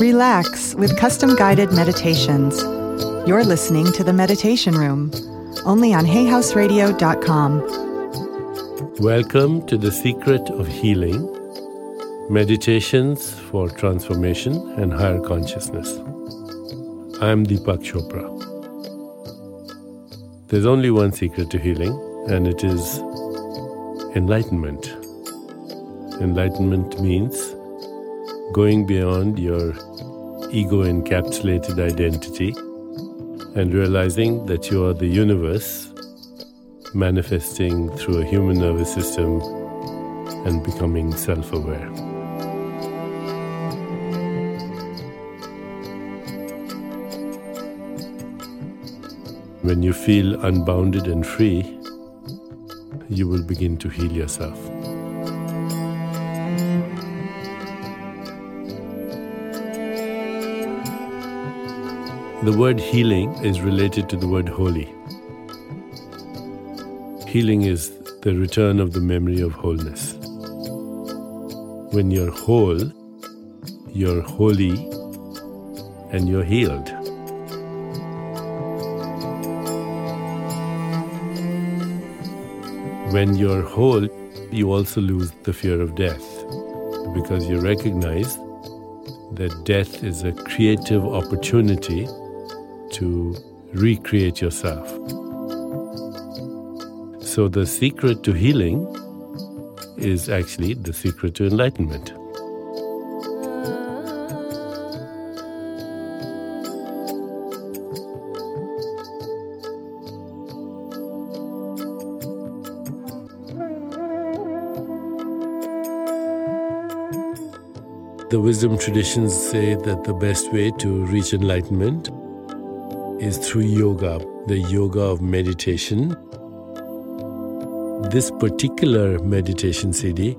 Relax with custom guided meditations. You're listening to the Meditation Room, only on HayHouseRadio.com. Welcome to the Secret of Healing Meditations for Transformation and Higher Consciousness. I'm Deepak Chopra. There's only one secret to healing, and it is enlightenment. Enlightenment means going beyond your ego encapsulated identity and realizing that you are the universe manifesting through a human nervous system and becoming self aware. When you feel unbounded and free, you will begin to heal yourself. The word healing is related to the word holy. Healing is the return of the memory of wholeness. When you're whole, you're holy and you're healed. When you're whole, you also lose the fear of death because you recognize that death is a creative opportunity to recreate yourself. So, the secret to healing is actually the secret to enlightenment. The wisdom traditions say that the best way to reach enlightenment is through yoga, the yoga of meditation. This particular meditation CD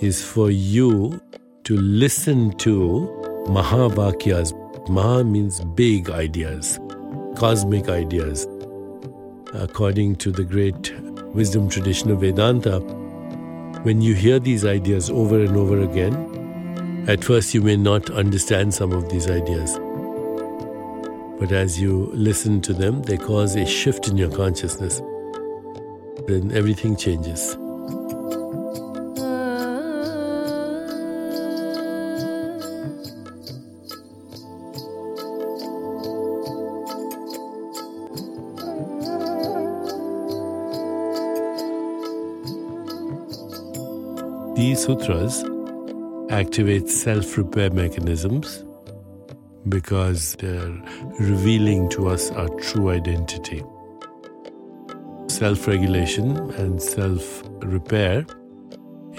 is for you to listen to Mahavakyas. Maha means big ideas, cosmic ideas. According to the great wisdom tradition of Vedanta, when you hear these ideas over and over again, at first you may not understand some of these ideas. But as you listen to them, they cause a shift in your consciousness. Then everything changes. These sutras activate self repair mechanisms because they're revealing to us our true identity. Self regulation and self repair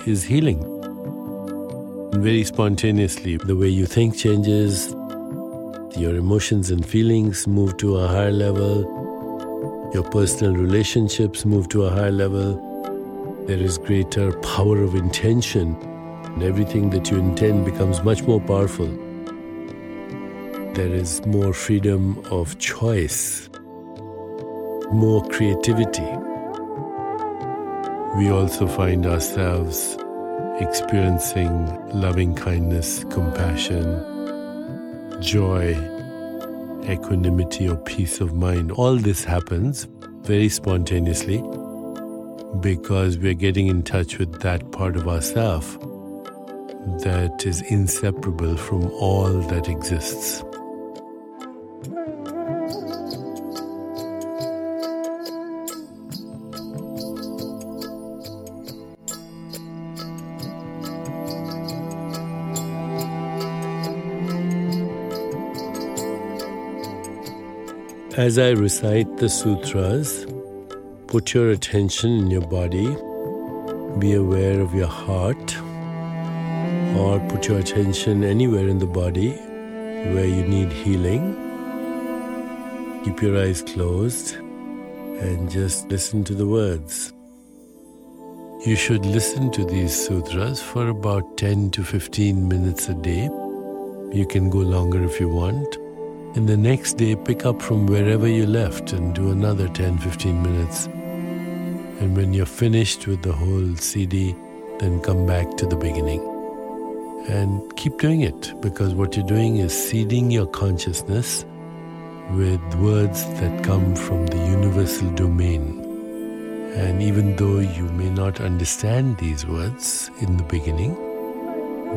is healing. Very spontaneously, the way you think changes, your emotions and feelings move to a higher level, your personal relationships move to a higher level. There is greater power of intention, and everything that you intend becomes much more powerful there is more freedom of choice, more creativity. We also find ourselves experiencing loving kindness, compassion, joy, equanimity, or peace of mind. All this happens very spontaneously because we're getting in touch with that part of ourself that is inseparable from all that exists. As I recite the sutras, put your attention in your body, be aware of your heart, or put your attention anywhere in the body where you need healing. Keep your eyes closed and just listen to the words. You should listen to these sutras for about 10 to 15 minutes a day. You can go longer if you want. And the next day, pick up from wherever you left and do another 10 15 minutes. And when you're finished with the whole CD, then come back to the beginning And keep doing it because what you're doing is seeding your consciousness with words that come from the universal domain. And even though you may not understand these words in the beginning,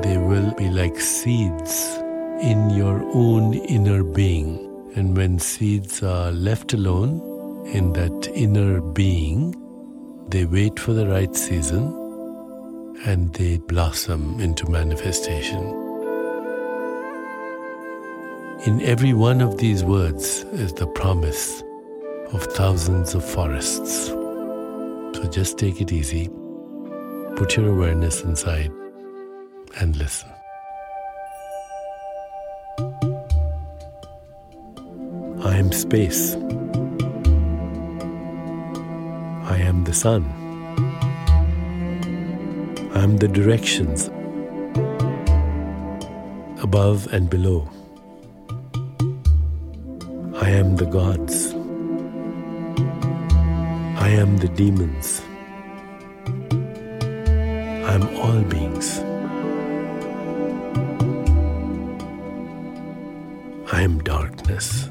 they will be like seeds in your own inner being. And when seeds are left alone in that inner being, they wait for the right season and they blossom into manifestation. In every one of these words is the promise of thousands of forests. So just take it easy, put your awareness inside, and listen. I am space. I am the sun. I am the directions above and below. I am the gods. I am the demons. I am all beings. I am darkness.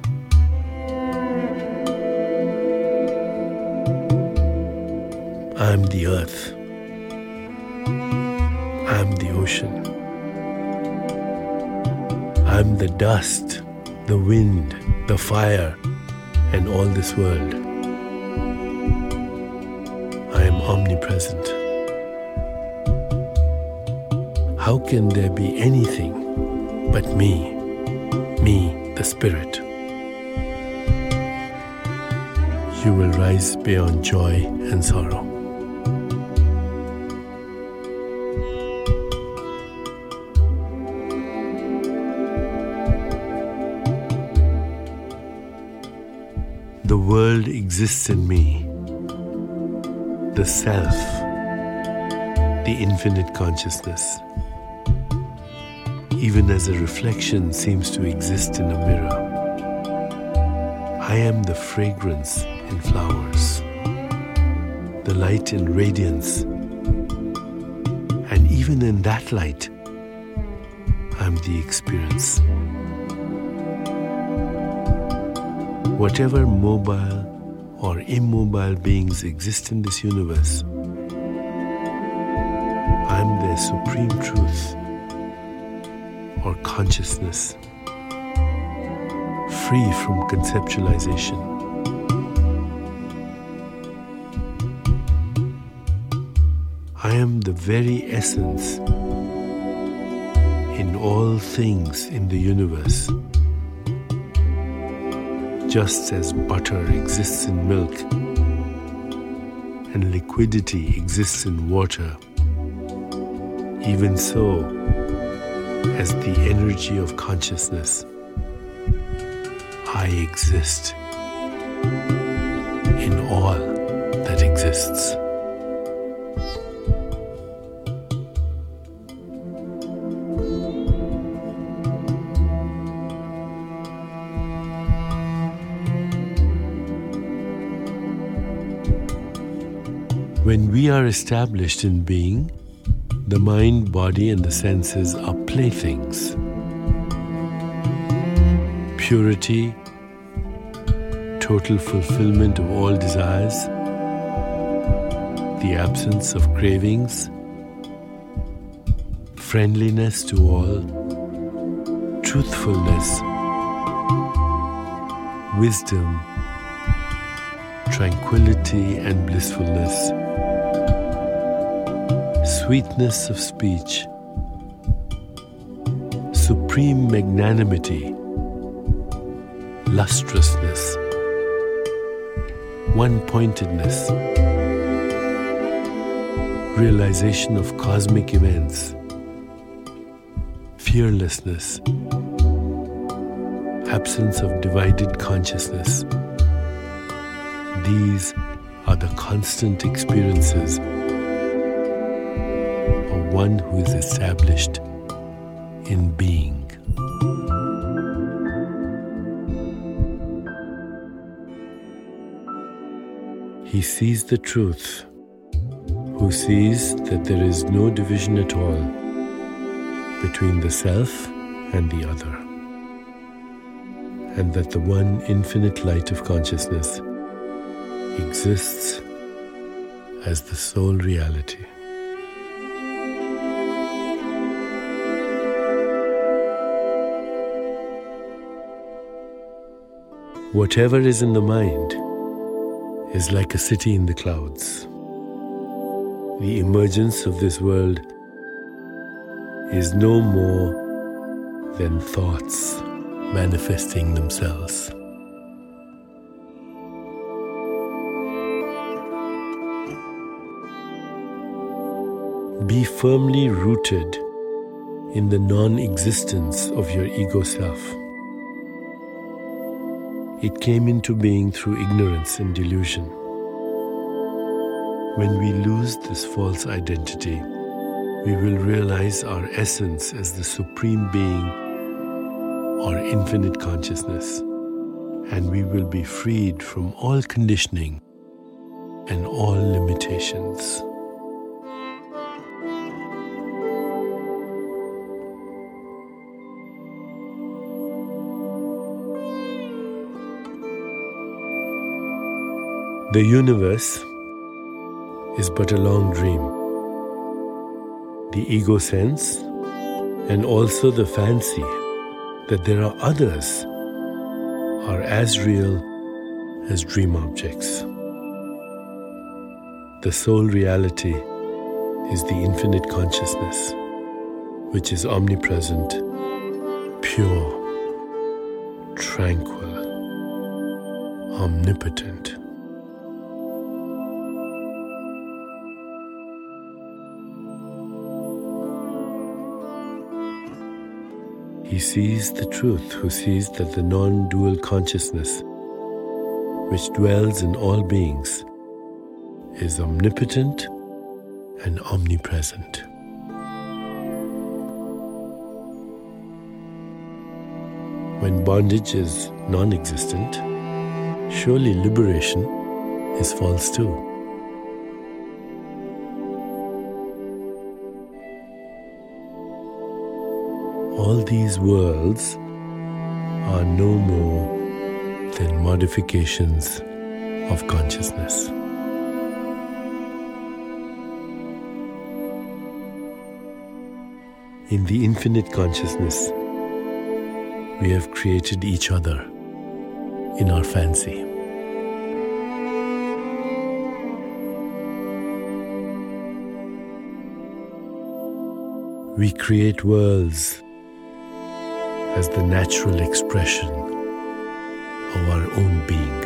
I am the earth. I am the ocean. I am the dust, the wind, the fire, and all this world. I am omnipresent. How can there be anything but me, me, the Spirit? You will rise beyond joy and sorrow. The world exists in me. The self, the infinite consciousness, even as a reflection seems to exist in a mirror. I am the fragrance in flowers, the light in radiance, and even in that light, I'm the experience. Whatever mobile or immobile beings exist in this universe, I'm their supreme truth or consciousness, free from conceptualization. I am the very essence in all things in the universe just as butter exists in milk and liquidity exists in water, even so, as the energy of consciousness, I exist in all that exists. We are established in being, the mind, body, and the senses are playthings. Purity, total fulfillment of all desires, the absence of cravings, friendliness to all, truthfulness, wisdom, tranquility, and blissfulness sweetness of speech, supreme magnanimity, lustrousness, one pointedness, realization of cosmic events, fearlessness, absence of divided consciousness. These are the constant experiences one who is established in being. He sees the truth, who sees that there is no division at all between the self and the other, and that the one infinite light of consciousness exists as the sole reality. Whatever is in the mind is like a city in the clouds. The emergence of this world is no more than thoughts manifesting themselves. Be firmly rooted in the non existence of your ego self. It came into being through ignorance and delusion. When we lose this false identity, we will realize our essence as the Supreme Being or infinite consciousness, and we will be freed from all conditioning and all limitations. The universe is but a long dream. The ego sense and also the fancy that there are others are as real as dream objects. The sole reality is the infinite consciousness, which is omnipresent, pure, tranquil, omnipotent. He sees the truth who sees that the non dual consciousness, which dwells in all beings, is omnipotent and omnipresent. When bondage is non existent, surely liberation is false too. All these worlds are no more than modifications of consciousness. In the infinite consciousness, we have created each other in our fancy. We create worlds as the natural expression of our own being.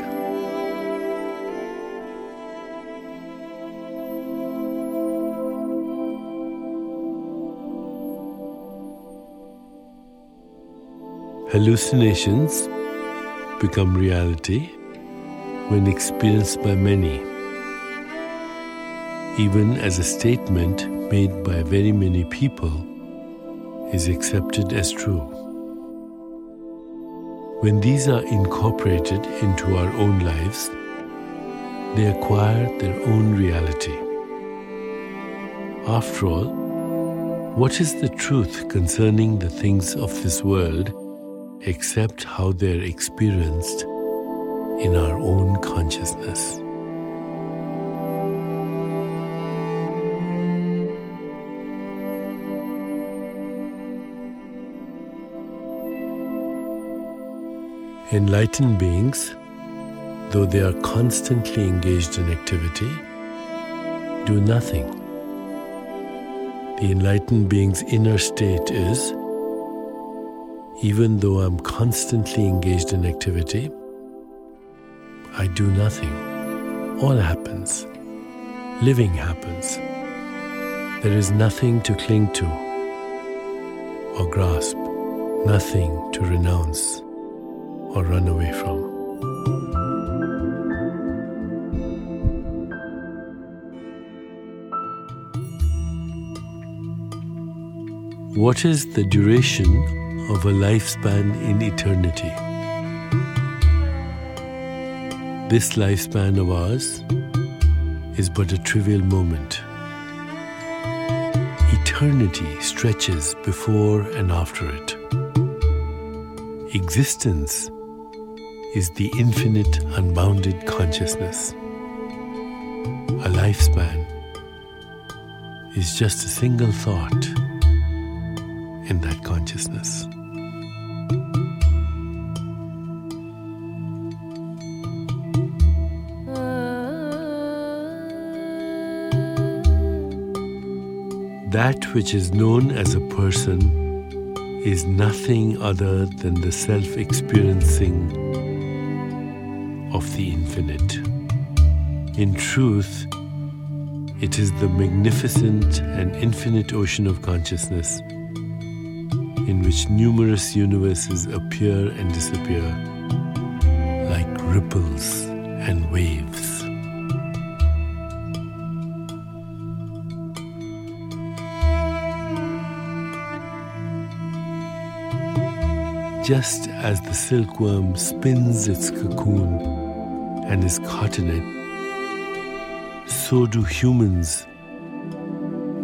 Hallucinations become reality when experienced by many, even as a statement made by very many people is accepted as true. When these are incorporated into our own lives, they acquire their own reality. After all, what is the truth concerning the things of this world except how they're experienced in our own consciousness? Enlightened beings, though they are constantly engaged in activity, do nothing. The enlightened being's inner state is even though I'm constantly engaged in activity, I do nothing. All happens. Living happens. There is nothing to cling to or grasp, nothing to renounce or run away from. What is the duration of a lifespan in eternity? This lifespan of ours is but a trivial moment. Eternity stretches before and after it. Existence is the infinite, unbounded consciousness. A lifespan is just a single thought in that consciousness. That which is known as a person is nothing other than the self experiencing of the infinite. In truth, it is the magnificent and infinite ocean of consciousness in which numerous universes appear and disappear like ripples and waves. Just as the silkworm spins its cocoon and is caught in it, so do humans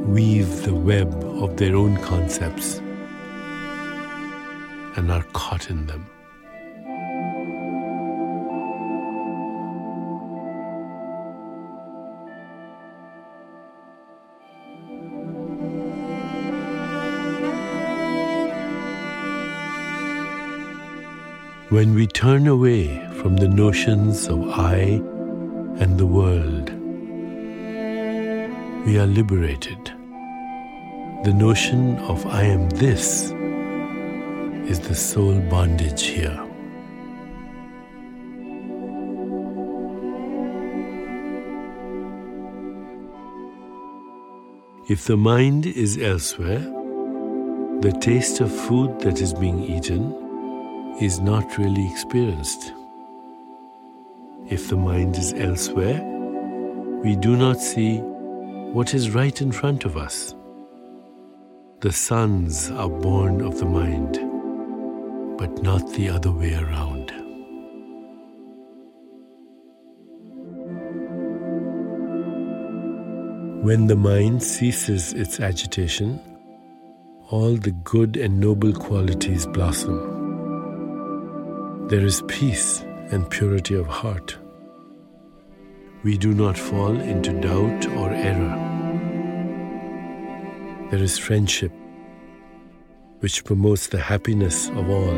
weave the web of their own concepts and are caught in them. When we turn away from the notions of I and the world, we are liberated. The notion of I am this is the sole bondage here. If the mind is elsewhere, the taste of food that is being eaten is not really experienced. If the mind is elsewhere, we do not see what is right in front of us. The sons are born of the mind, but not the other way around. When the mind ceases its agitation, all the good and noble qualities blossom there is peace and purity of heart. We do not fall into doubt or error. There is friendship, which promotes the happiness of all.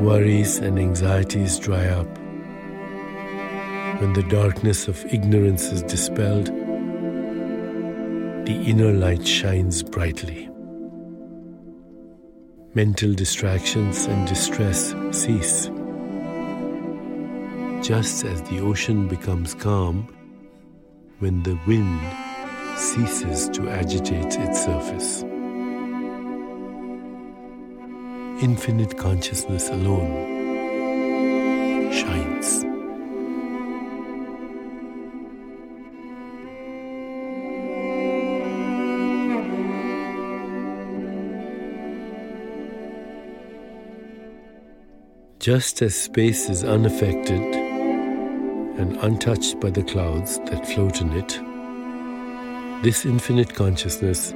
Worries and anxieties dry up. When the darkness of ignorance is dispelled, the inner light shines brightly mental distractions and distress cease. Just as the ocean becomes calm when the wind ceases to agitate its surface. Infinite consciousness alone Just as space is unaffected and untouched by the clouds that float in it, this infinite consciousness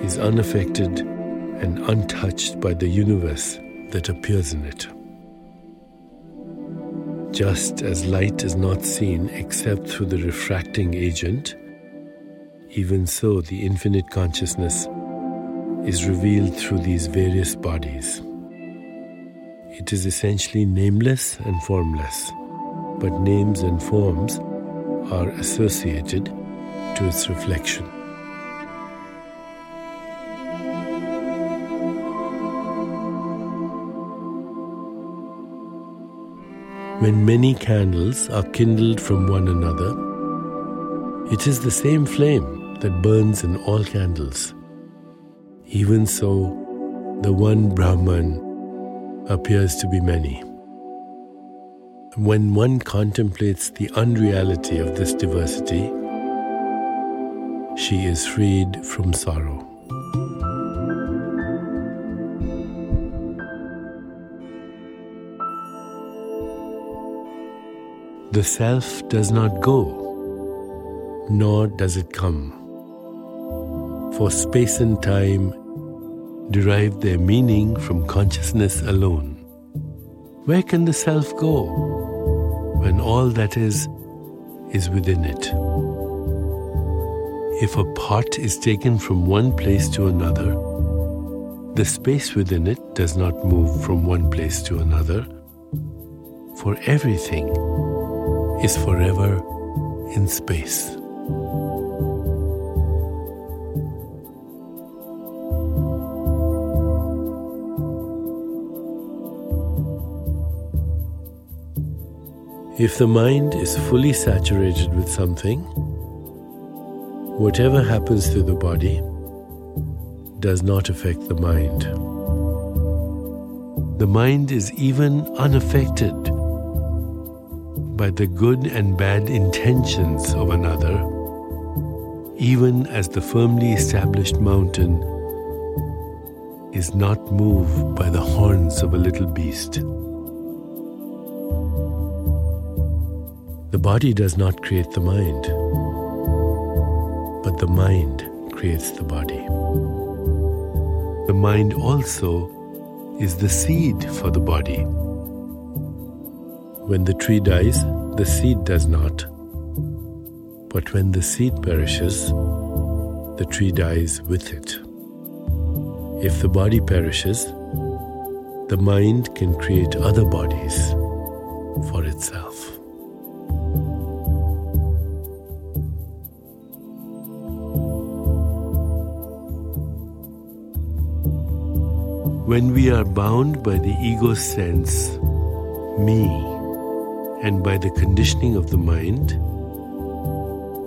is unaffected and untouched by the universe that appears in it. Just as light is not seen except through the refracting agent, even so the infinite consciousness is revealed through these various bodies. It is essentially nameless and formless, but names and forms are associated to its reflection. When many candles are kindled from one another, it is the same flame that burns in all candles. Even so, the one Brahman appears to be many. When one contemplates the unreality of this diversity, she is freed from sorrow. The self does not go, nor does it come. For space and time derive their meaning from consciousness alone. Where can the self go when all that is is within it? If a pot is taken from one place to another, the space within it does not move from one place to another, for everything is forever in space. If the mind is fully saturated with something, whatever happens to the body does not affect the mind. The mind is even unaffected by the good and bad intentions of another, even as the firmly established mountain is not moved by the horns of a little beast. Body does not create the mind, but the mind creates the body. The mind also is the seed for the body. When the tree dies, the seed does not. But when the seed perishes, the tree dies with it. If the body perishes, the mind can create other bodies for itself. When we are bound by the ego sense, me, and by the conditioning of the mind,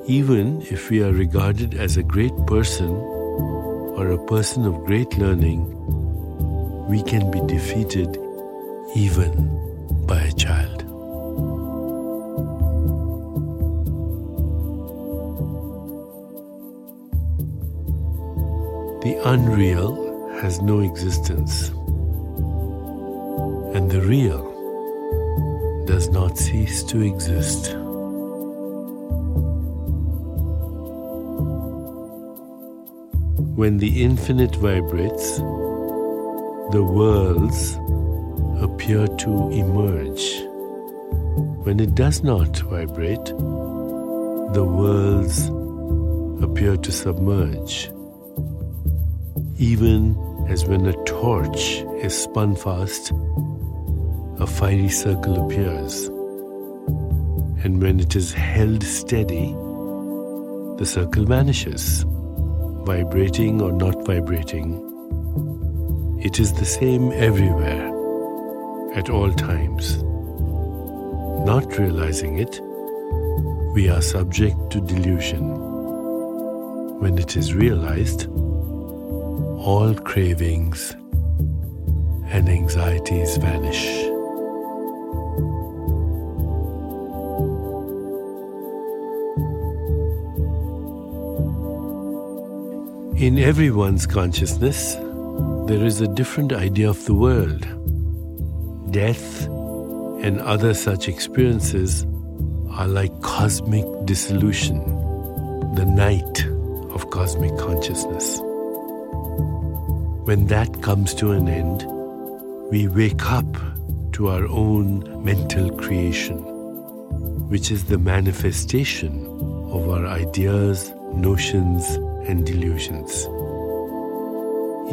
even if we are regarded as a great person or a person of great learning, we can be defeated even by a child. The unreal has no existence, and the real does not cease to exist. When the infinite vibrates, the worlds appear to emerge. When it does not vibrate, the worlds appear to submerge. Even as when a torch is spun fast, a fiery circle appears. And when it is held steady, the circle vanishes, vibrating or not vibrating. It is the same everywhere, at all times. Not realizing it, we are subject to delusion. When it is realized, all cravings and anxieties vanish. In everyone's consciousness, there is a different idea of the world. Death and other such experiences are like cosmic dissolution, the night of cosmic consciousness. When that comes to an end, we wake up to our own mental creation, which is the manifestation of our ideas, notions, and delusions.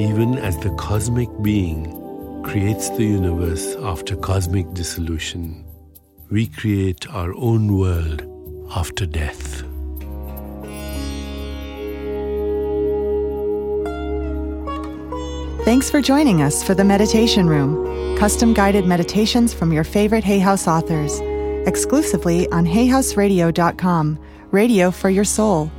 Even as the cosmic being creates the universe after cosmic dissolution, we create our own world after death. Thanks for joining us for the Meditation Room, custom guided meditations from your favorite Hay House authors, exclusively on hayhouseradio.com, radio for your soul.